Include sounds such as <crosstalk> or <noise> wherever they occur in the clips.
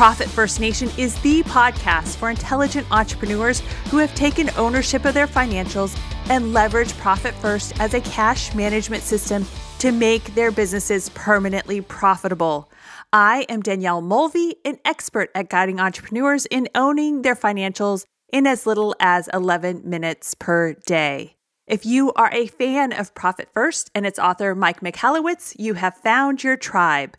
Profit First Nation is the podcast for intelligent entrepreneurs who have taken ownership of their financials and leverage Profit First as a cash management system to make their businesses permanently profitable. I am Danielle Mulvey, an expert at guiding entrepreneurs in owning their financials in as little as 11 minutes per day. If you are a fan of Profit First and its author Mike Michalowicz, you have found your tribe.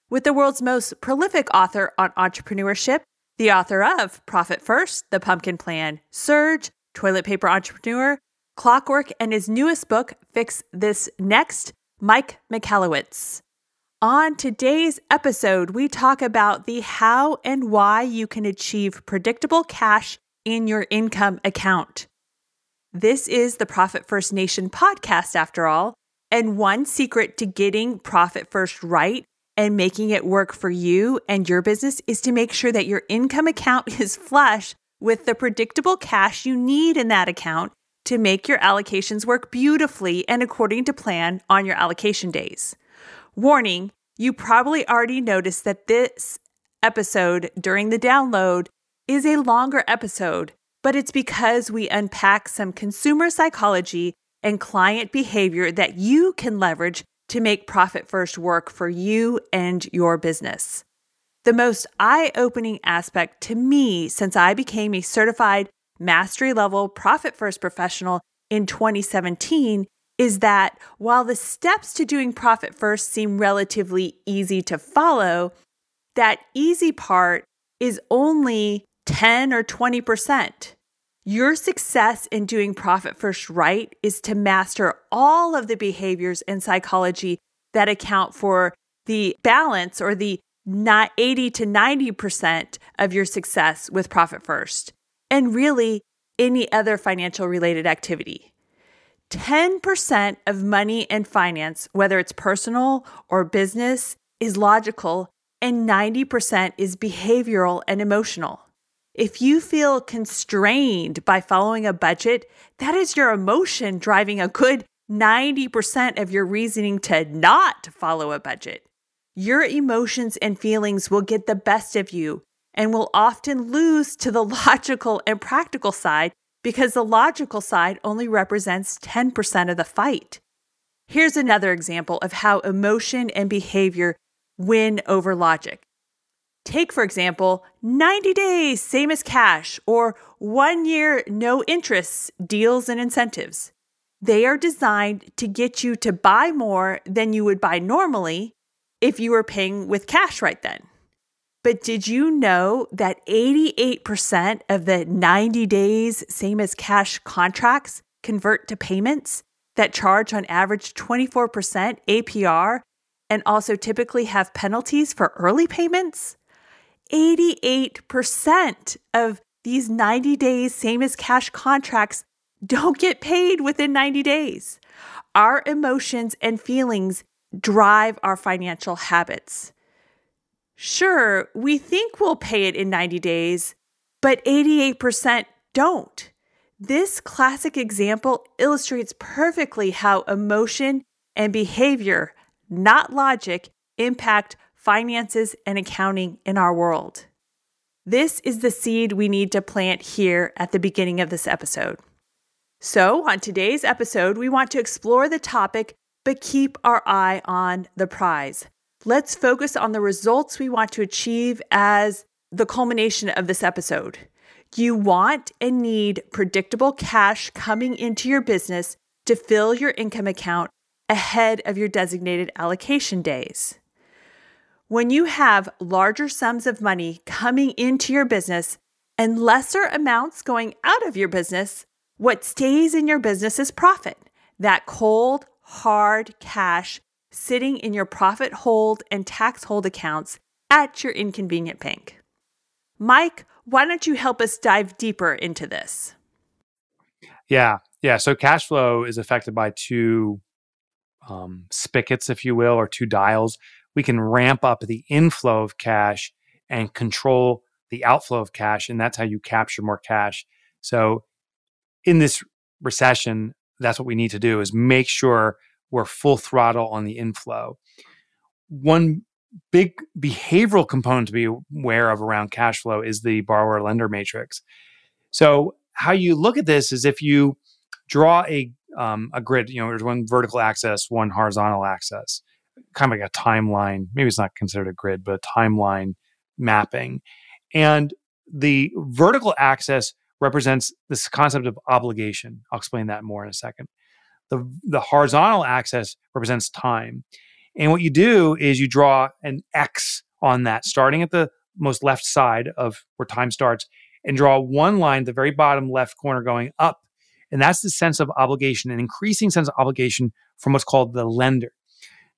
with the world's most prolific author on entrepreneurship, the author of Profit First, The Pumpkin Plan, Surge, Toilet Paper Entrepreneur, Clockwork, and his newest book, Fix This Next, Mike Michalowicz. On today's episode, we talk about the how and why you can achieve predictable cash in your income account. This is the Profit First Nation podcast, after all, and one secret to getting Profit First right and making it work for you and your business is to make sure that your income account <laughs> is flush with the predictable cash you need in that account to make your allocations work beautifully and according to plan on your allocation days. Warning, you probably already noticed that this episode during the download is a longer episode, but it's because we unpack some consumer psychology and client behavior that you can leverage to make Profit First work for you and your business. The most eye opening aspect to me since I became a certified mastery level Profit First professional in 2017 is that while the steps to doing Profit First seem relatively easy to follow, that easy part is only 10 or 20%. Your success in doing profit first right is to master all of the behaviors and psychology that account for the balance or the not 80 to 90% of your success with profit first, and really any other financial related activity. 10% of money and finance, whether it's personal or business, is logical, and 90% is behavioral and emotional. If you feel constrained by following a budget, that is your emotion driving a good 90% of your reasoning to not follow a budget. Your emotions and feelings will get the best of you and will often lose to the <laughs> logical and practical side because the logical side only represents 10% of the fight. Here's another example of how emotion and behavior win over logic. Take, for example, 90 days, same as cash, or one year, no interest deals and incentives. They are designed to get you to buy more than you would buy normally if you were paying with cash right then. But did you know that 88% of the 90 days, same as cash contracts convert to payments that charge on average 24% APR and also typically have penalties for early payments? 88% of these 90 days, same as cash contracts, don't get paid within 90 days. Our emotions and feelings drive our financial habits. Sure, we think we'll pay it in 90 days, but 88% don't. This classic example illustrates perfectly how emotion and behavior, not logic, impact finances, and accounting in our world. This is the seed we need to plant here at the beginning of this episode. So, on today's episode, we want to explore the topic, but keep our eye on the prize. Let's focus on the results we want to achieve as the culmination of this episode. You want and need predictable cash coming into your business to fill your income account ahead of your designated allocation days. When you have larger sums of money coming into your business and lesser amounts going out of your business, what stays in your business is profit. That cold, hard cash sitting in your profit hold and tax hold accounts at your inconvenient bank. Mike, why don't you help us dive deeper into this? Yeah. Yeah. So cash flow is affected by two um, spigots, if you will, or two dials. We can ramp up the inflow of cash and control the outflow of cash. And that's how you capture more cash. So in this recession, that's what we need to do is make sure we're full throttle on the inflow. One big behavioral component to be aware of around cash flow is the borrower lender matrix. So how you look at this is if you draw a um, a grid, you know, there's one vertical axis, one horizontal axis, kind of like a timeline. Maybe it's not considered a grid, but a timeline mapping. And the vertical axis represents this concept of obligation. I'll explain that more in a second. The, the horizontal axis represents time. And what you do is you draw an X on that, starting at the most left side of where time starts, and draw one line at the very bottom left corner going up. And that's the sense of obligation, an increasing sense of obligation from what's called the lender.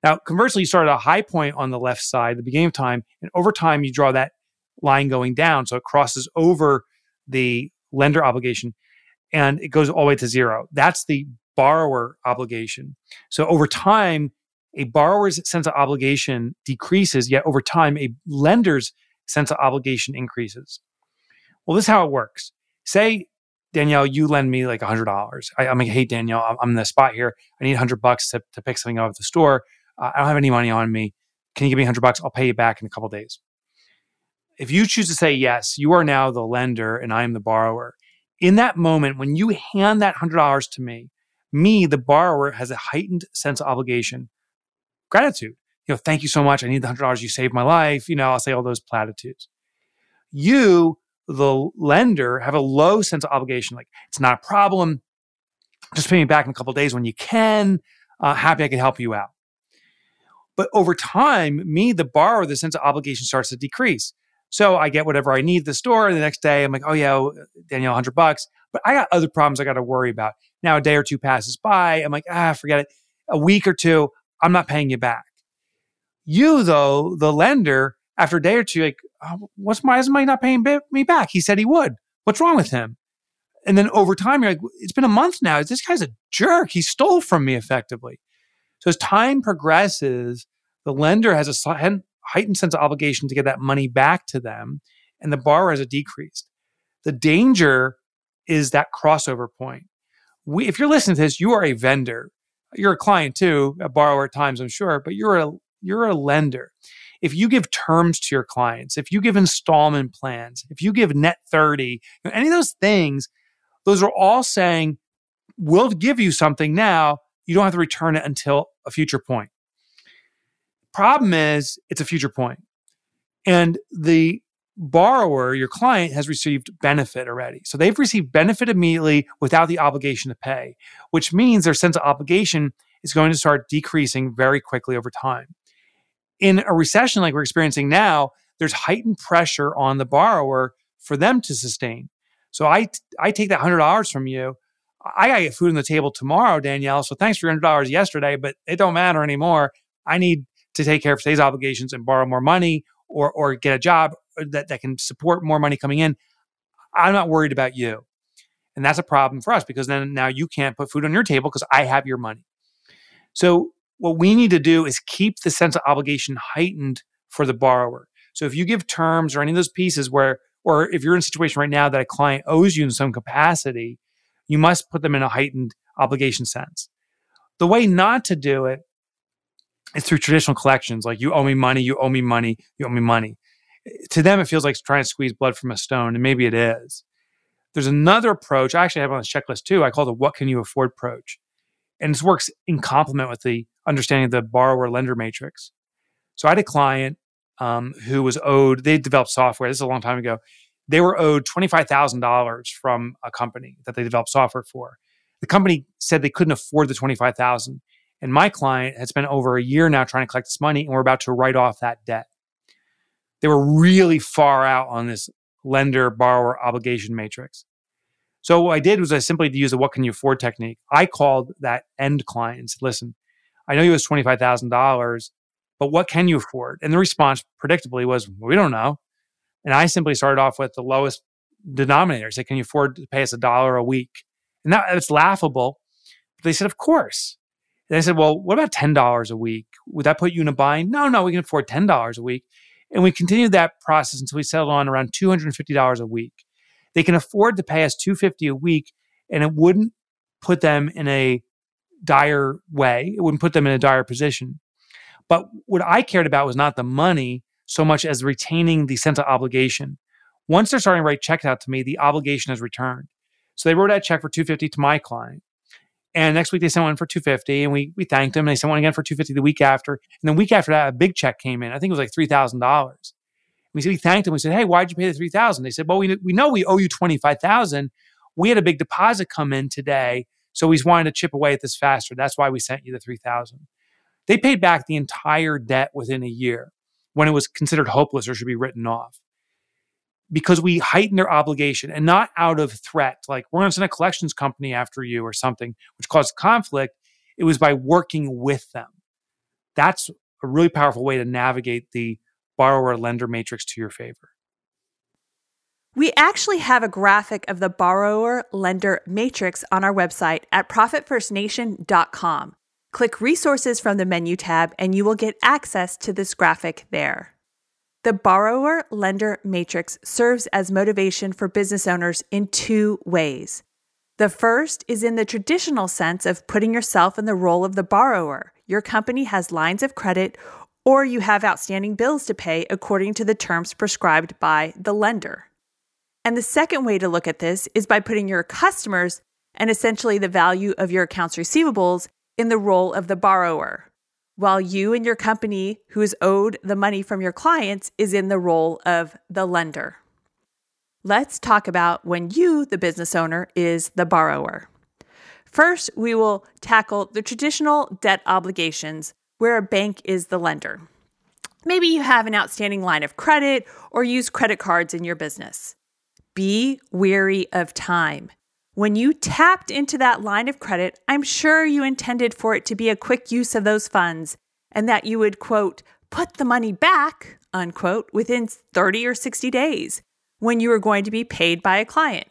Now, conversely, you start at a high point on the left side, the beginning of time, and over time, you draw that line going down. So it crosses over the lender obligation and it goes all the way to zero. That's the borrower obligation. So over time, a borrower's sense of obligation decreases, yet over time, a lender's sense of obligation increases. Well, this is how it works. Say, Danielle, you lend me like $100. I, am like, hey, Danielle, I'm, I'm, in the spot here. I need 100 bucks to, to pick something up at the store. I don't have any money on me. Can you give me 100 bucks? I'll pay you back in a couple days. If you choose to say yes, you are now the lender and I am the borrower. In that moment, when you hand that $100 to me, me, the borrower, has a heightened sense of obligation, gratitude. You know, thank you so much. I need the $100. You saved my life. You know, I'll say all those platitudes. You, the lender, have a low sense of obligation. Like, it's not a problem. Just pay me back in a couple days when you can. Uh, happy I can help you out. But over time, me, the borrower, the sense of obligation starts to decrease. So I get whatever I need at the store. And the next day, I'm like, oh, yeah, Danielle, 100 bucks. But I got other problems I got to worry about. Now, a day or two passes by. I'm like, ah, forget it. A week or two, I'm not paying you back. You, though, the lender, after a day or two, like, oh, what's my, is my not paying me back? He said he would. What's wrong with him? And then over time, you're like, it's been a month now. This guy's a jerk. He stole from me effectively. So as time progresses, the lender has a heightened sense of obligation to get that money back to them, and the borrower has a decreased. The danger is that crossover point. We, if you're listening to this, you are a vendor. You're a client too, a borrower at times, I'm sure, but you're a you're a lender. If you give terms to your clients, if you give installment plans, if you give net 30, any of those things, those are all saying, we'll give you something now. You don't have to return it until a future point. Problem is, it's a future point. And the borrower, your client, has received benefit already. So they've received benefit immediately without the obligation to pay, which means their sense of obligation is going to start decreasing very quickly over time. In a recession like we're experiencing now, there's heightened pressure on the borrower for them to sustain. So I, I take that $100 from you. I got to get food on the table tomorrow, Danielle. So thanks for your $100 yesterday, but it don't matter anymore. I need to take care of today's obligations and borrow more money or or get a job uh, that, that can support more money coming in, I'm not worried about you. And that's a problem for us because then now you can't put food on your table because I have your money. So what we need to do is keep the sense of obligation heightened for the borrower. So if you give terms or any of those pieces where, or if you're in a situation right now that a client owes you in some capacity, you must put them in a heightened obligation sense. The way not to do it's through traditional collections like you owe me money you owe me money you owe me money. To them it feels like trying to squeeze blood from a stone and maybe it is. There's another approach i actually have on this checklist too. I call the what can you afford approach. And this works in complement with the understanding of the borrower lender matrix. So i had a client um, who was owed they developed software this is a long time ago they were owed $25,000 from a company that they developed software for. The company said they couldn't afford the 25,000 and my client had spent over a year now trying to collect this money and we're about to write off that debt. They were really far out on this lender borrower obligation matrix. So what I did was I simply used the what can you afford technique. I called that end client and said, listen, I know you was $25,000, but what can you afford? And the response predictably was, we don't know. And I simply started off with the lowest denominator. Said, can you afford to pay us a dollar a week? And that, it's laughable. But they said, of course. And I said, well, what about $10 a week? Would that put you in a bind? No, no, we can afford $10 a week. And we continued that process until we settled on around $250 a week. They can afford to pay us $250 a week and it wouldn't put them in a dire way. It wouldn't put them in a dire position. But what I cared about was not the money so much as retaining the sense of obligation. Once they're starting to write checks out to me, the obligation is returned. So they wrote out check for 250 to my client. And next week they sent one for 250 and we we thanked them. And they sent one again for 250 the week after. And the week after that, a big check came in. I think it was like $3,000. We said, we thanked them. We said, hey, why'd you pay the 3000 They said, well, we, we know we owe you 25000 We had a big deposit come in today. So we wanted to chip away at this faster. That's why we sent you the 3000 They paid back the entire debt within a year when it was considered hopeless or should be written off because we heightened their obligation and not out of threat, like we're going to send a collections company after you or something, which caused conflict. It was by working with them. That's a really powerful way to navigate the borrower lender matrix to your favor. We actually have a graphic of the borrower lender matrix on our website at profitfirstnation.com. Click resources from the menu tab and you will get access to this graphic there. The borrower lender matrix serves as motivation for business owners in two ways. The first is in the traditional sense of putting yourself in the role of the borrower. Your company has lines of credit or you have outstanding bills to pay according to the terms prescribed by the lender. And the second way to look at this is by putting your customers and essentially the value of your accounts receivables in the role of the borrower while you and your company who is owed the money from your clients is in the role of the lender. Let's talk about when you, the business owner, is the borrower. First, we will tackle the traditional debt obligations where a bank is the lender. Maybe you have an outstanding line of credit or use credit cards in your business. Be weary of time. When you tapped into that line of credit, I'm sure you intended for it to be a quick use of those funds and that you would, quote, put the money back, unquote, within 30 or 60 days when you were going to be paid by a client.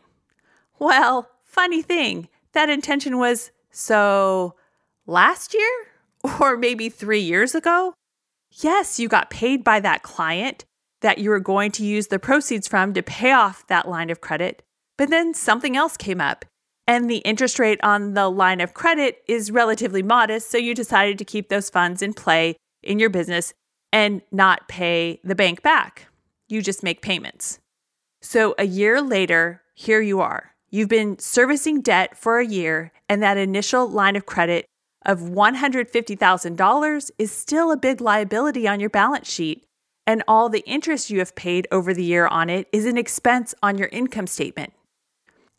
Well, funny thing, that intention was so last year or maybe three years ago. Yes, you got paid by that client that you were going to use the proceeds from to pay off that line of credit. But then something else came up, and the interest rate on the line of credit is relatively modest. So you decided to keep those funds in play in your business and not pay the bank back. You just make payments. So a year later, here you are. You've been servicing debt for a year, and that initial line of credit of $150,000 is still a big liability on your balance sheet. And all the interest you have paid over the year on it is an expense on your income statement.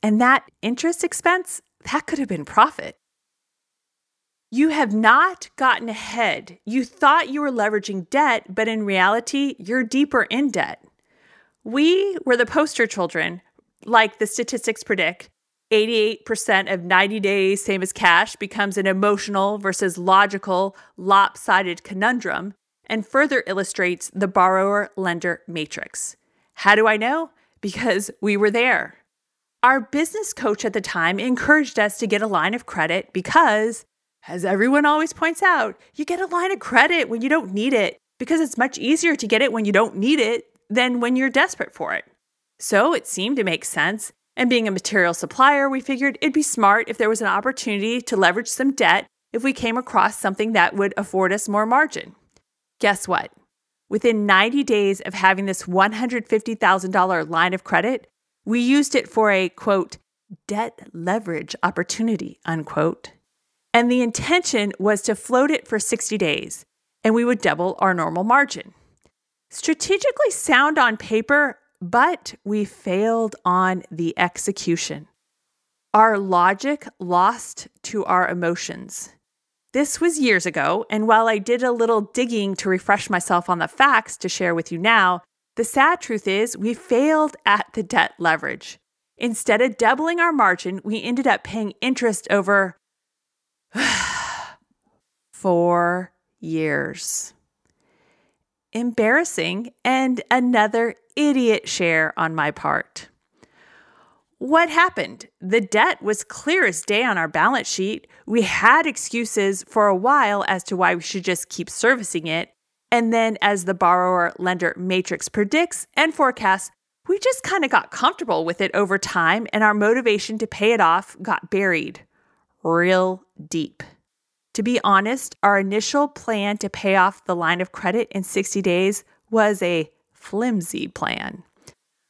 And that interest expense, that could have been profit. You have not gotten ahead. You thought you were leveraging debt, but in reality, you're deeper in debt. We were the poster children, like the statistics predict. 88% of 90 days, same as cash, becomes an emotional versus logical, lopsided conundrum and further illustrates the borrower lender matrix. How do I know? Because we were there. Our business coach at the time encouraged us to get a line of credit because, as everyone always points out, you get a line of credit when you don't need it because it's much easier to get it when you don't need it than when you're desperate for it. So it seemed to make sense. And being a material supplier, we figured it'd be smart if there was an opportunity to leverage some debt if we came across something that would afford us more margin. Guess what? Within 90 days of having this $150,000 line of credit, we used it for a quote, debt leverage opportunity, unquote. And the intention was to float it for 60 days, and we would double our normal margin. Strategically sound on paper, but we failed on the execution. Our logic lost to our emotions. This was years ago, and while I did a little digging to refresh myself on the facts to share with you now, the sad truth is we failed at the debt leverage. Instead of doubling our margin, we ended up paying interest over <sighs> four years. Embarrassing and another idiot share on my part. What happened? The debt was clear as day on our balance sheet. We had excuses for a while as to why we should just keep servicing it. And then, as the borrower lender matrix predicts and forecasts, we just kind of got comfortable with it over time, and our motivation to pay it off got buried real deep. To be honest, our initial plan to pay off the line of credit in 60 days was a flimsy plan.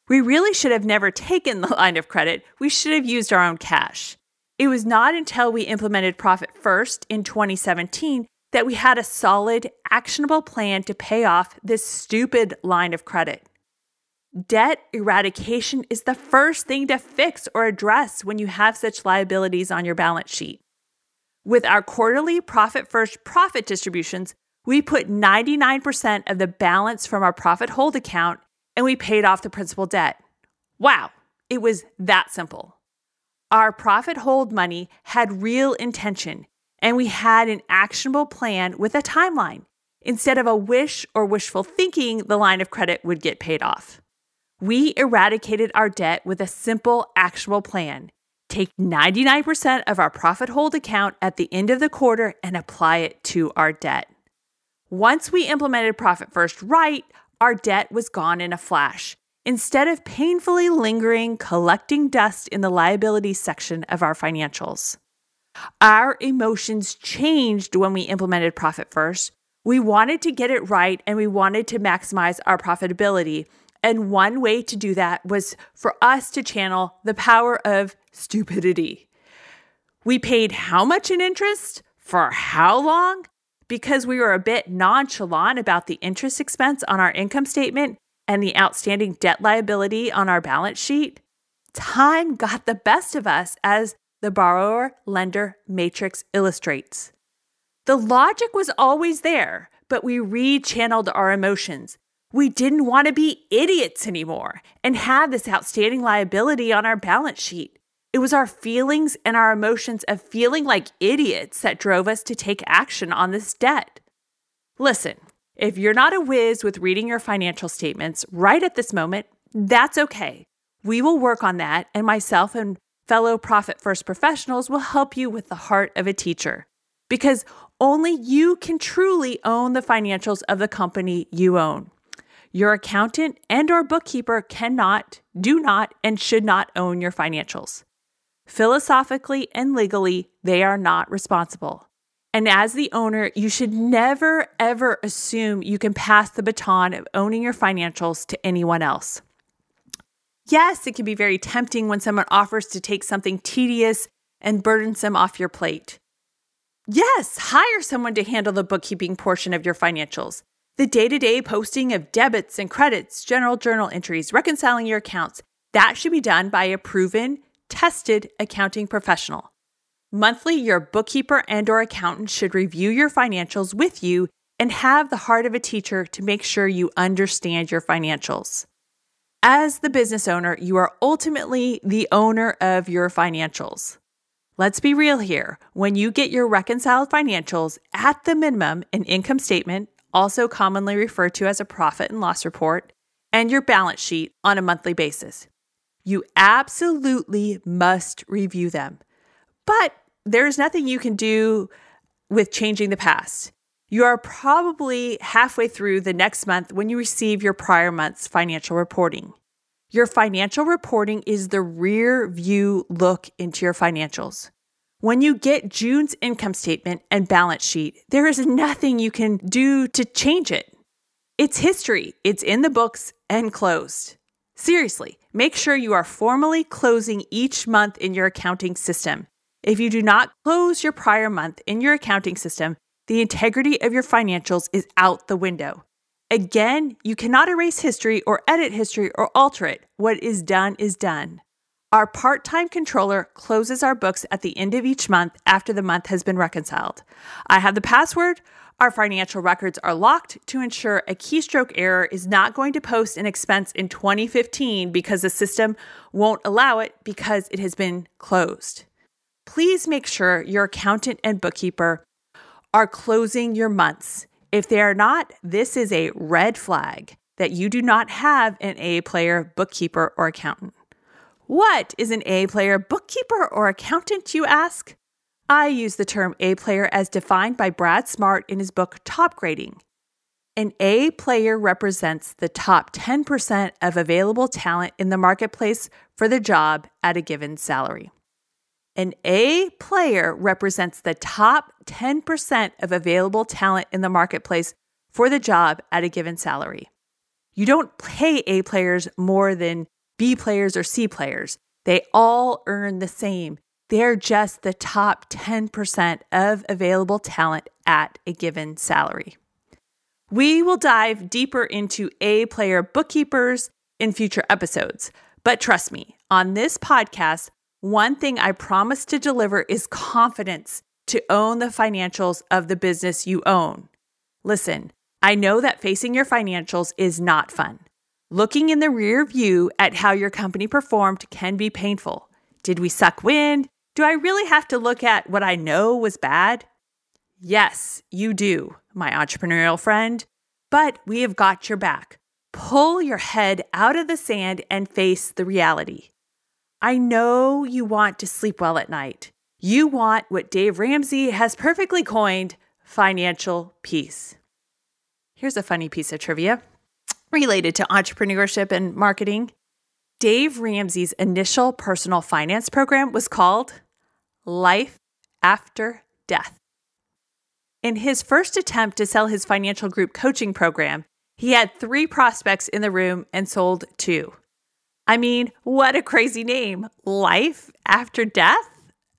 We really should have never taken the <laughs> line of credit. We should have used our own cash. It was not until we implemented Profit First in 2017 that we had a solid, actionable plan to pay off this stupid line of credit. Debt eradication is the first thing to fix or address when you have such liabilities on your balance sheet. With our quarterly profit first profit distributions, we put 99% of the balance from our profit hold account and we paid off the principal debt. Wow, it was that simple. Our profit hold money had real intention and we had an actionable plan with a timeline instead of a wish or wishful thinking the line of credit would get paid off. We eradicated our debt with a simple, actionable plan. Take 99% of our profit hold account at the end of the quarter and apply it to our debt. Once we implemented Profit First right, our debt was gone in a flash. Instead of painfully lingering, collecting dust in the liability section of our financials. Our emotions changed when we implemented Profit First. We wanted to get it right and we wanted to maximize our profitability. And one way to do that was for us to channel the power of stupidity. We paid how much in interest for how long? Because we were a bit nonchalant about the interest expense on our income statement and the outstanding debt liability on our balance sheet. Time got the best of us, as the borrower lender matrix illustrates. The logic was always there, but we rechanneled our emotions we didn't want to be idiots anymore and have this outstanding liability on our balance sheet. It was our feelings and our emotions of feeling like idiots that drove us to take action on this debt. Listen, if you're not a whiz with reading your financial statements right at this moment, that's okay. We will work on that, and myself and fellow Profit First professionals will help you with the heart of a teacher. Because only you can truly own the financials of the company you own. Your accountant and or bookkeeper cannot, do not, and should not own your financials. Philosophically and legally, they are not responsible. And as the owner, you should never, ever assume you can pass the baton of owning your financials to anyone else. Yes, it can be very tempting when someone offers to take something tedious and burdensome off your plate. Yes, hire someone to handle the bookkeeping portion of your financials. The day to day posting of debits and credits, general journal entries, reconciling your accounts, that should be done by a proven, tested accounting professional. Monthly, your bookkeeper and or accountant should review your financials with you and have the heart of a teacher to make sure you understand your financials. As the business owner, you are ultimately the owner of your financials. Let's be real here. When you get your reconciled financials, at the minimum, an income statement, also commonly referred to as a profit and loss report, and your balance sheet on a monthly basis. You absolutely must review them. But there's nothing you can do with changing the past. You are probably halfway through the next month when you receive your prior month's financial reporting. Your financial reporting is the rear view look into your financials. When you get June's income statement and balance sheet, there is nothing you can do to change it. It's history, it's in the books and closed. Seriously, make sure you are formally closing each month in your accounting system. If you do not close your prior month in your accounting system, the integrity of your financials is out the window. Again, you cannot erase history or edit history or alter it. What is done is done. Our part time controller closes our books at the end of each month after the month has been reconciled. I have the password. Our financial records are locked to ensure a keystroke error is not going to post an expense in 2015 because the system won't allow it because it has been closed. Please make sure your accountant and bookkeeper are closing your months. If they are not, this is a red flag that you do not have an A player bookkeeper or accountant. What is an A player bookkeeper or accountant, you ask? I use the term A player as defined by Brad Smart in his book Topgrading. An A player represents the top 10% of available talent in the marketplace for the job at a given salary. An A player represents the top 10% of available talent in the marketplace for the job at a given salary. You don't pay A players more than B players or C players. They all earn the same. They're just the top 10% of available talent at a given salary. We will dive deeper into A player bookkeepers in future episodes. But trust me, on this podcast, one thing I promise to deliver is confidence to own the financials of the business you own. Listen, I know that facing your financials is not fun. Looking in the rear view at how your company performed can be painful. Did we suck wind? Do I really have to look at what I know was bad? Yes, you do, my entrepreneurial friend, but we have got your back. Pull your head out of the sand and face the reality. I know you want to sleep well at night. You want what Dave Ramsey has perfectly coined financial peace. Here's a funny piece of trivia related to entrepreneurship and marketing. Dave Ramsey's initial personal finance program was called Life After Death. In his first attempt to sell his financial group coaching program, he had three prospects in the room and sold two. I mean, what a crazy name! Life After Death?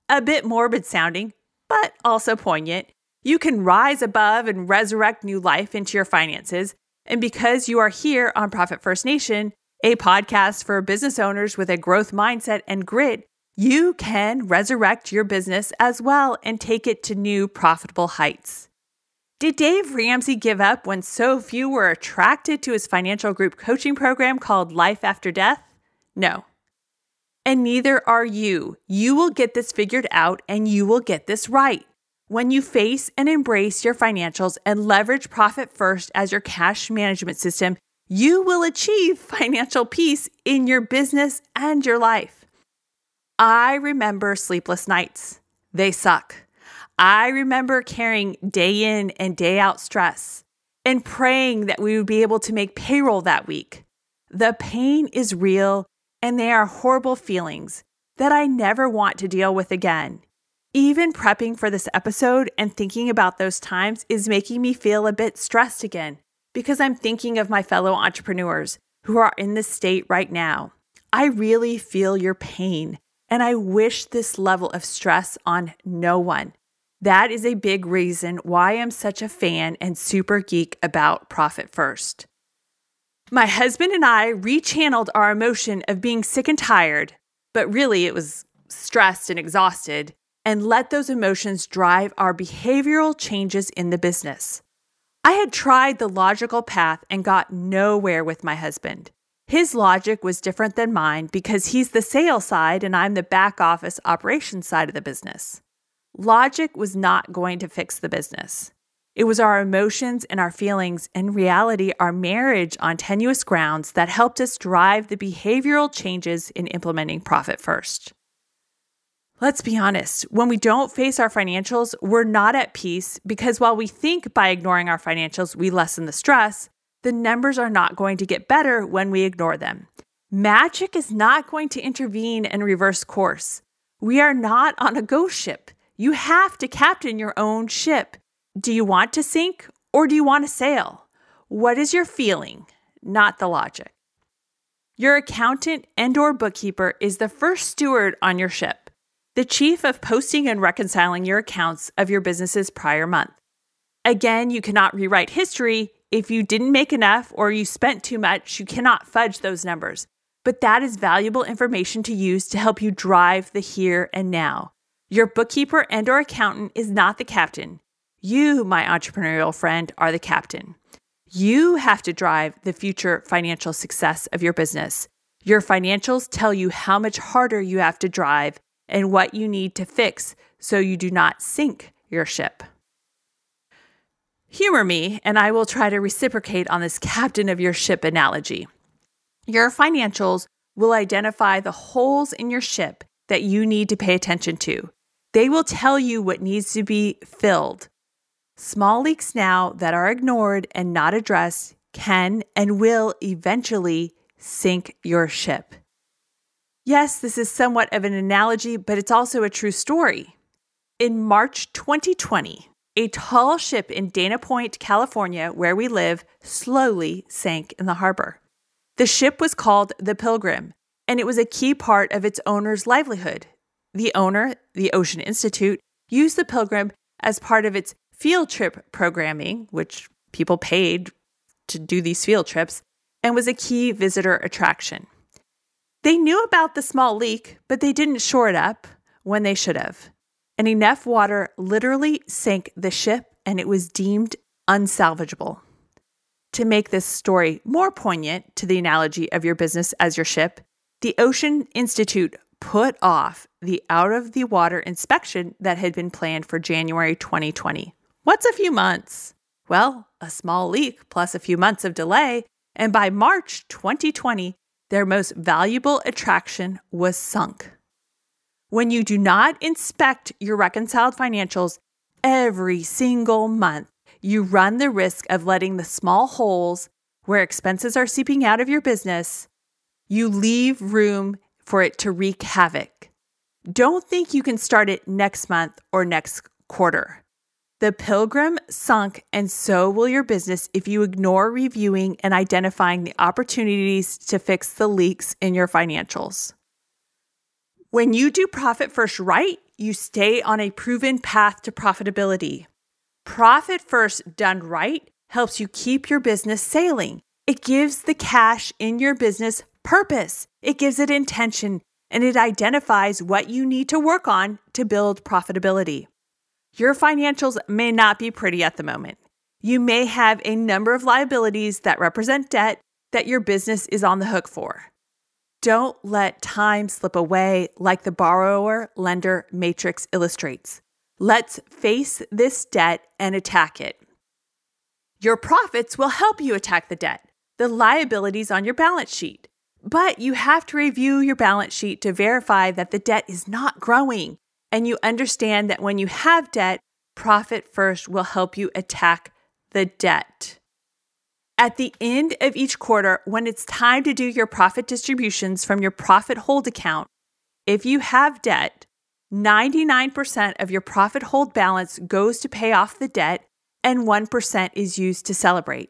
A bit morbid sounding, but also poignant. You can rise above and resurrect new life into your finances. And because you are here on Profit First Nation, a podcast for business owners with a growth mindset and grit, you can resurrect your business as well and take it to new profitable heights. Did Dave Ramsey give up when so few were attracted to his financial group coaching program called Life After Death? No. And neither are you. You will get this figured out and you will get this right. When you face and embrace your financials and leverage Profit First as your cash management system, you will achieve <laughs> financial peace in your business and your life. I remember sleepless nights. They suck. I remember carrying day in and day out stress and praying that we would be able to make payroll that week. The pain is real and they are horrible feelings that I never want to deal with again. Even prepping for this episode and thinking about those times is making me feel a bit stressed again because I'm thinking of my fellow entrepreneurs who are in this state right now. I really feel your pain, and I wish this level of stress on no one. That is a big reason why I'm such a fan and super geek about Profit First. My husband and I rechanneled our emotion of being sick and tired, but really it was stressed and exhausted, and let those emotions drive our behavioral changes in the business. I had tried the logical path and got nowhere with my husband. His logic was different than mine because he's the sales side and I'm the back office operations side of the business. Logic was not going to fix the business. It was our emotions and our feelings, and reality, our marriage on tenuous grounds that helped us drive the behavioral changes in implementing Profit First. Let's be honest, when we don't face our financials, we're not at peace because while we think by ignoring our financials we lessen the stress, the numbers are not going to get better when we ignore them. Magic is not going to intervene and reverse course. We are not on a ghost ship. You have to captain your own ship. Do you want to sink or do you want to sail? What is your feeling, not the logic? Your accountant and or bookkeeper is the first steward on your ship the chief of posting and reconciling your accounts of your business's prior month. Again, you cannot rewrite history, If you didn't make enough or you spent too much, you cannot fudge those numbers. But that is valuable information to use to help you drive the here and now. Your bookkeeper and or accountant is not the captain. You, my entrepreneurial friend, are the captain. You have to drive the future financial success of your business. Your financials tell you how much harder you have to drive and what you need to fix so you do not sink your ship. Humor me, and I will try to reciprocate on this captain of your ship analogy. Your financials will identify the holes in your ship that you need to pay attention to. They will tell you what needs to be filled. Small leaks now that are ignored and not addressed can and will eventually sink your ship. Yes, this is somewhat of an analogy, but it's also a true story. In March 2020, a tall ship in Dana Point, California, where we live, slowly sank in the harbor. The ship was called the Pilgrim, and it was a key part of its owner's livelihood. The owner, the Ocean Institute, used the Pilgrim as part of its field trip programming, which people paid to do these field trips, and was a key visitor attraction. They knew about the small leak, but they didn't shore it up when they should have and enough water literally sank the ship and it was deemed unsalvageable. To make this story more poignant to the analogy of your business as your ship, the Ocean Institute put off the out of the water inspection that had been planned for January 2020. What's a few months? Well, a small leak plus a few months of delay, and by March 2020, their most valuable attraction was sunk. When you do not inspect your reconciled financials every single month, you run the risk of letting the small holes where expenses are seeping out of your business, you leave room for it to wreak havoc. Don't think you can start it next month or next quarter. The pilgrim sunk, and so will your business if you ignore reviewing and identifying the opportunities to fix the leaks in your financials. When you do profit first right, you stay on a proven path to profitability. Profit first done right helps you keep your business sailing. It gives the cash in your business purpose, it gives it intention, and it identifies what you need to work on to build profitability. Your financials may not be pretty at the moment. You may have a number of liabilities that represent debt that your business is on the hook for. Don't let time slip away like the borrower lender matrix illustrates. Let's face this debt and attack it. Your profits will help you attack the debt, the liabilities on your balance sheet. But you have to review your balance sheet to verify that the debt is not growing and you understand that when you have debt, profit first will help you attack the debt. At the end of each quarter, when it's time to do your profit distributions from your profit hold account, if you have debt, 99% of your profit hold balance goes to pay off the debt and 1% is used to celebrate.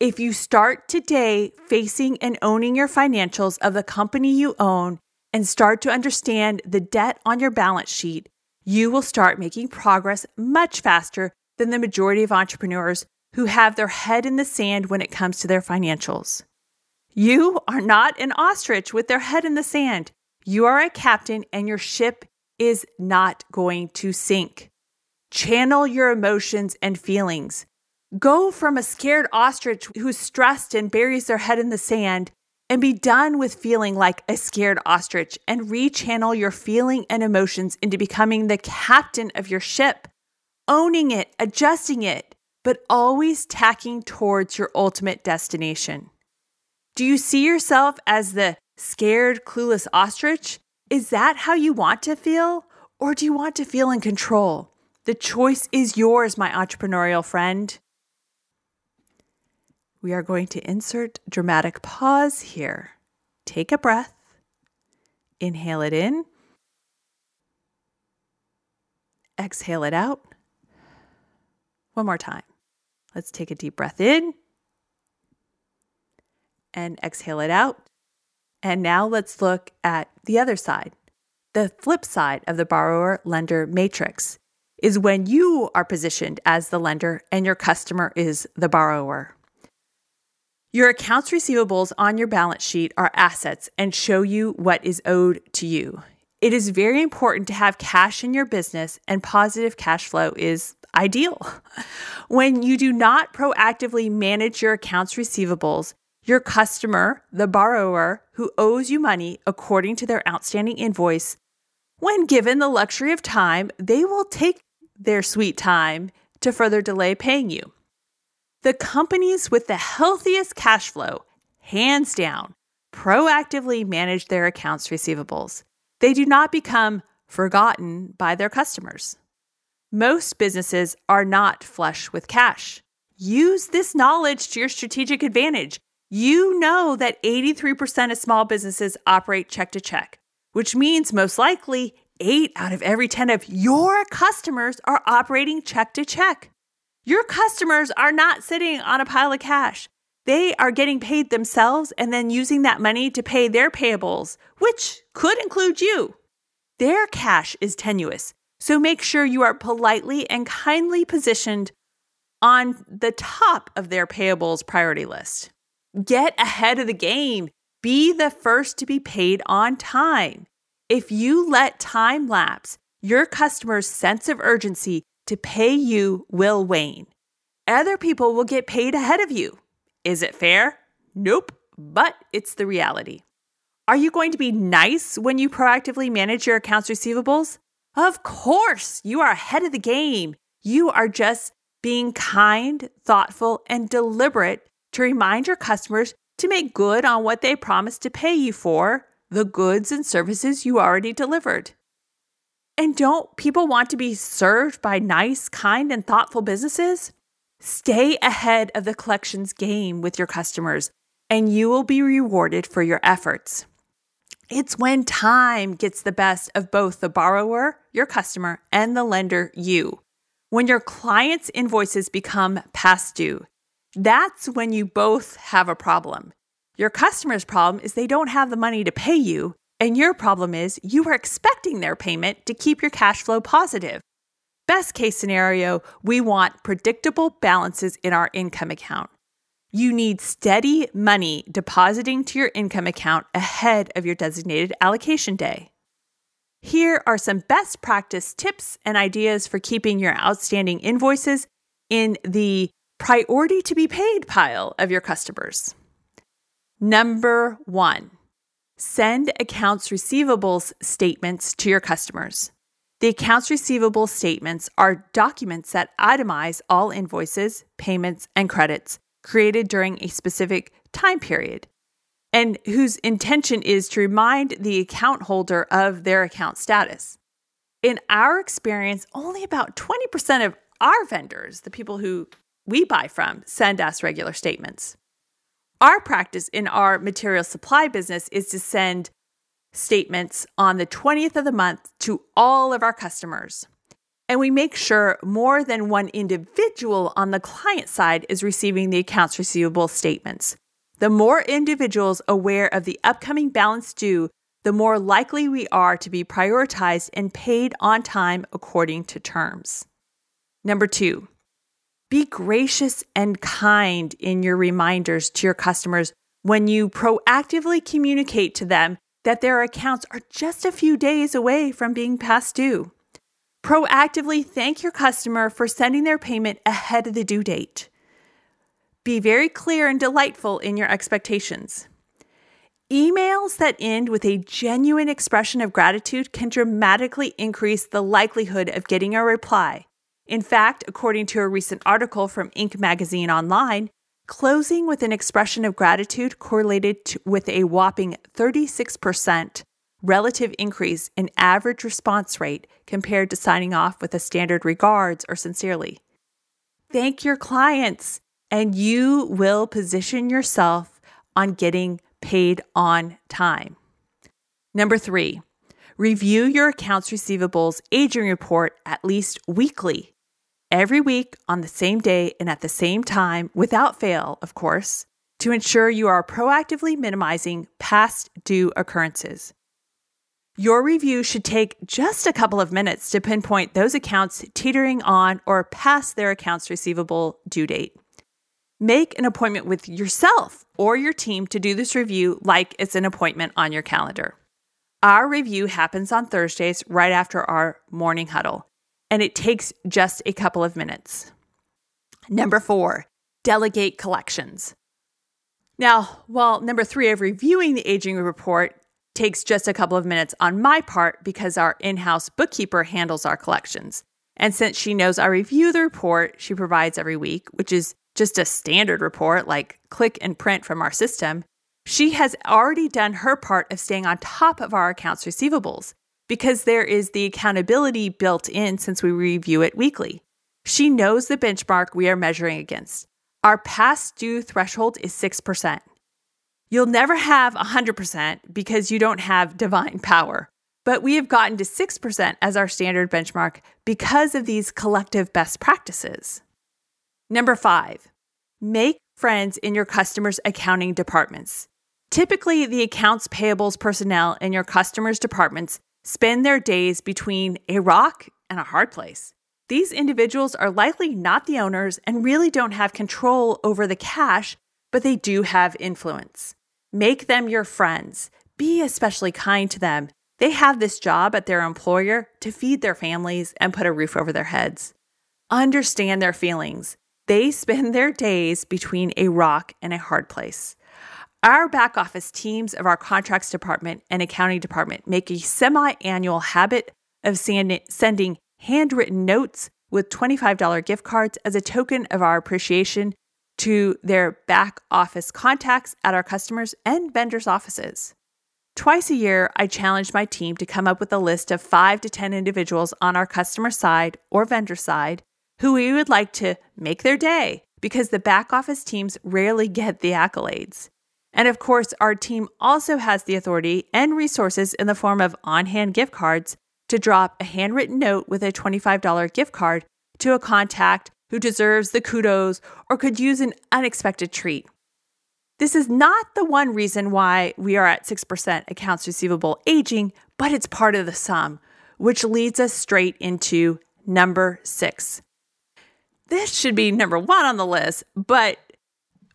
If you start today facing and owning your financials of the company you own and start to understand the debt on your balance sheet, you will start making progress much faster than the majority of entrepreneurs who have their head in the sand when it comes to their financials. You are not an ostrich with their head in the sand. You are a captain, and your ship is not going to sink. Channel your emotions and feelings. Go from a scared ostrich who's stressed and buries their head in the sand and be done with feeling like a scared ostrich and rechannel your feeling and emotions into becoming the captain of your ship, owning it, adjusting it, but always tacking towards your ultimate destination. Do you see yourself as the scared, clueless ostrich? Is that how you want to feel? Or do you want to feel in control? The choice is yours, my entrepreneurial friend. We are going to insert dramatic pause here. Take a breath. Inhale it in. Exhale it out. One more time. Let's take a deep breath in and exhale it out. And now let's look at the other side. The flip side of the borrower lender matrix is when you are positioned as the lender and your customer is the borrower. Your accounts receivables on your balance sheet are assets and show you what is owed to you. It is very important to have cash in your business, and positive cash flow is ideal. <laughs> When you do not proactively manage your accounts receivables, your customer, the borrower who owes you money according to their outstanding invoice, when given the luxury of time, they will take their sweet time to further delay paying you. The companies with the healthiest cash flow, hands down, proactively manage their accounts receivables. They do not become forgotten by their customers. Most businesses are not flush with cash. Use this knowledge to your strategic advantage. You know that 83% of small businesses operate check to check, which means most likely 8 out of every 10 of your customers are operating check to check. Your customers are not sitting on a pile of cash. They are getting paid themselves and then using that money to pay their payables, which could include you. Their cash is tenuous, so make sure you are politely and kindly positioned on the top of their payables priority list. Get ahead of the game. Be the first to be paid on time. If you let time lapse, your customer's sense of urgency to pay you will wane. Other people will get paid ahead of you. Is it fair? Nope, but it's the reality. Are you going to be nice when you proactively manage your accounts receivables? Of course, you are ahead of the game. You are just being kind, thoughtful, and deliberate to remind your customers to make good on what they promised to pay you for the goods and services you already delivered. And don't people want to be served by nice, kind, and thoughtful businesses? Stay ahead of the collections game with your customers, and you will be rewarded for your efforts. It's when time gets the best of both the borrower, your customer, and the lender, you. When your client's invoices become past due, that's when you both have a problem. Your customer's problem is they don't have the money to pay you, and your problem is you are expecting their payment to keep your cash flow positive. Best case scenario, we want predictable balances in our income account. You need steady money depositing to your income account ahead of your designated allocation day. Here are some best practice tips and ideas for keeping your outstanding invoices in the priority to be paid pile of your customers. Number one, Send accounts receivables statements to your customers. The accounts receivable statements are documents that itemize all invoices, payments, and credits created during a specific time period and whose intention is to remind the account holder of their account status. In our experience, only about 20% of our vendors, the people who we buy from, send us regular statements. Our practice in our material supply business is to send statements on the 20th of the month to all of our customers. And we make sure more than one individual on the client side is receiving the accounts receivable statements. The more individuals aware of the upcoming balance due, the more likely we are to be prioritized and paid on time according to terms. Number two, be gracious and kind in your reminders to your customers when you proactively communicate to them that their accounts are just a few days away from being past due. Proactively thank your customer for sending their payment ahead of the due date. Be very clear and delightful in your expectations. Emails that end with a genuine expression of gratitude can dramatically increase the likelihood of getting a reply in fact, according to a recent article from Inc. magazine online, closing with an expression of gratitude correlated with a whopping 36% relative increase in average response rate compared to signing off with a standard regards or sincerely. Thank your clients, and you will position yourself on getting paid on time. Number three, review your accounts receivables aging report at least weekly every week on the same day and at the same time, without fail, of course, to ensure you are proactively minimizing past due occurrences. Your review should take just a couple of minutes to pinpoint those accounts teetering on or past their accounts receivable due date. Make an appointment with yourself or your team to do this review like it's an appointment on your calendar. Our review happens on Thursdays right after our morning huddle, and it takes just a couple of minutes. Number four, delegate collections. Now, while number three of reviewing the aging report takes just a couple of minutes on my part because our in house bookkeeper handles our collections. And since she knows I review the report she provides every week, which is just a standard report like click and print from our system, she has already done her part of staying on top of our accounts receivables because there is the accountability built in since we review it weekly. She knows the benchmark we are measuring against. Our past due threshold is 6%. You'll never have 100% because you don't have divine power, but we have gotten to 6% as our standard benchmark because of these collective best practices. Number five, make friends in your customers' accounting departments. Typically, the accounts payables personnel in your customers' departments spend their days between a rock and a hard place. These individuals are likely not the owners and really don't have control over the cash, but they do have influence. Make them your friends. Be especially kind to them. They have this job at their employer to feed their families and put a roof over their heads. Understand their feelings. They <laughs> spend their days between a rock and a hard place. Our back office teams of our contracts department and accounting department make a semi annual habit of sending handwritten notes with $25 gift cards as a token of our appreciation to their back office contacts at our customers and vendors' offices. Twice a year, I challenge my team to come up with a list of five to 10 individuals on our customer side or vendor side who we would like to make their day because the back office teams rarely get the accolades. And of course, our team also has the authority and resources in the form of on hand gift cards to drop a handwritten note with a $25 gift card to a contact who deserves the kudos or could use an unexpected treat. This is not the one reason why we are at 6% accounts receivable aging, but it's part of the sum, which leads us straight into number six. This should be number one on the list, but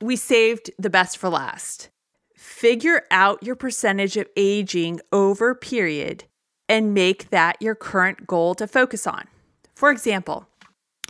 we saved the best for last. Figure out your percentage of aging over period and make that your current goal to focus on. For example,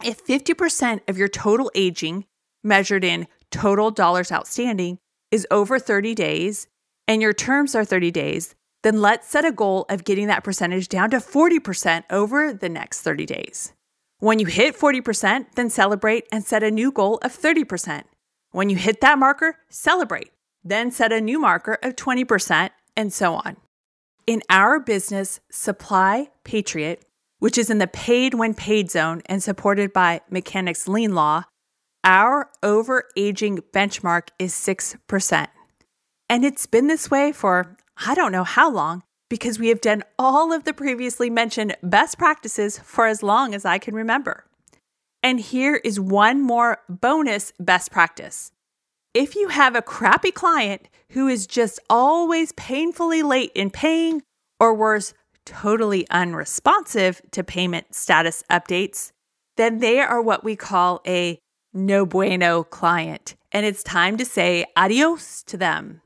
if 50% of your total aging, measured in total dollars outstanding, is over 30 days and your terms are 30 days, then let's set a goal of getting that percentage down to 40% over the next 30 days. When you hit 40%, then celebrate and set a new goal of 30%. When you hit that marker, celebrate, then set a new marker of 20%, and so on. In our business, Supply Patriot, which is in the paid when paid zone and supported by Mechanics Lien Law, our overaging benchmark is 6%. And it's been this way for I don't know how long because we have done all of the previously mentioned best practices for as long as I can remember. And here is one more bonus best practice. If you have a crappy client who is just always painfully late in paying, or worse, totally unresponsive to payment status updates, then they are what we call a no bueno client, and it's time to say adios to them.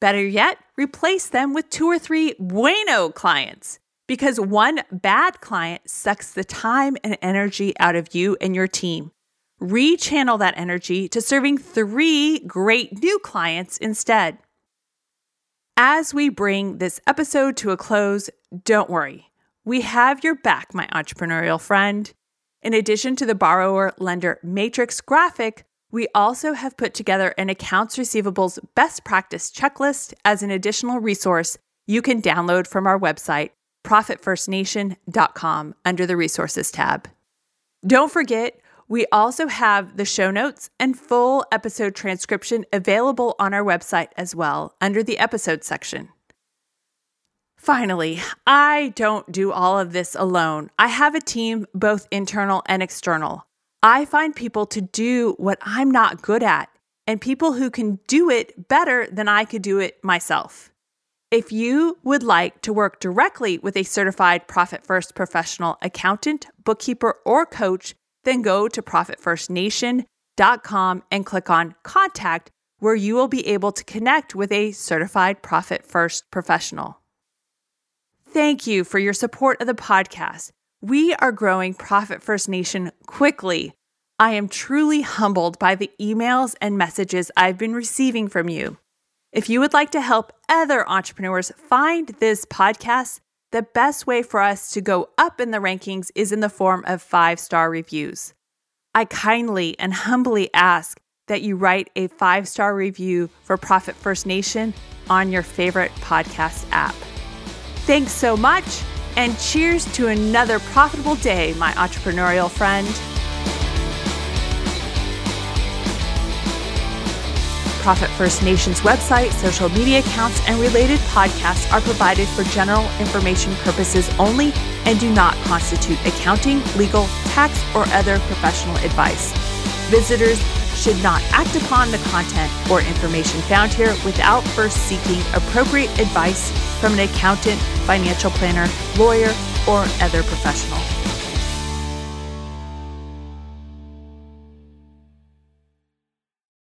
Better yet, replace them with two or three bueno clients because one bad client sucks the time and energy out of you and your team. Rechannel that energy to serving three great new clients instead. As we bring this episode to a close, don't worry. We have your back, my entrepreneurial friend. In addition to the borrower lender matrix graphic, we also have put together an accounts receivables best practice checklist as an additional resource you can download from our website, profitfirstnation.com, under the resources tab. Don't forget, we also have the show notes and full episode transcription available on our website as well under the episode section. Finally, I don't do all of this alone. I have a team, both internal and external. I find people to do what I'm not good at and people who can do it better than I could do it myself. If you would like to work directly with a certified Profit First professional accountant, bookkeeper, or coach, then go to profitfirstnation.com and click on Contact, where you will be able to connect with a certified Profit First professional. Thank you for your support of the podcast. We are growing Profit First Nation quickly. I am truly humbled by the emails and messages I've been receiving from you. If you would like to help other entrepreneurs find this podcast, the best way for us to go up in the rankings is in the form of five star reviews. I kindly and humbly ask that you write a five star review for Profit First Nation on your favorite podcast app. Thanks so much, and cheers to another profitable day, my entrepreneurial friend. Profit First Nation's website, social media accounts, and related podcasts are provided for general information purposes only and do not constitute accounting, legal, tax, or other professional advice. Visitors should not act upon the content or information found here without first seeking appropriate advice from an accountant, financial planner, lawyer, or other professional.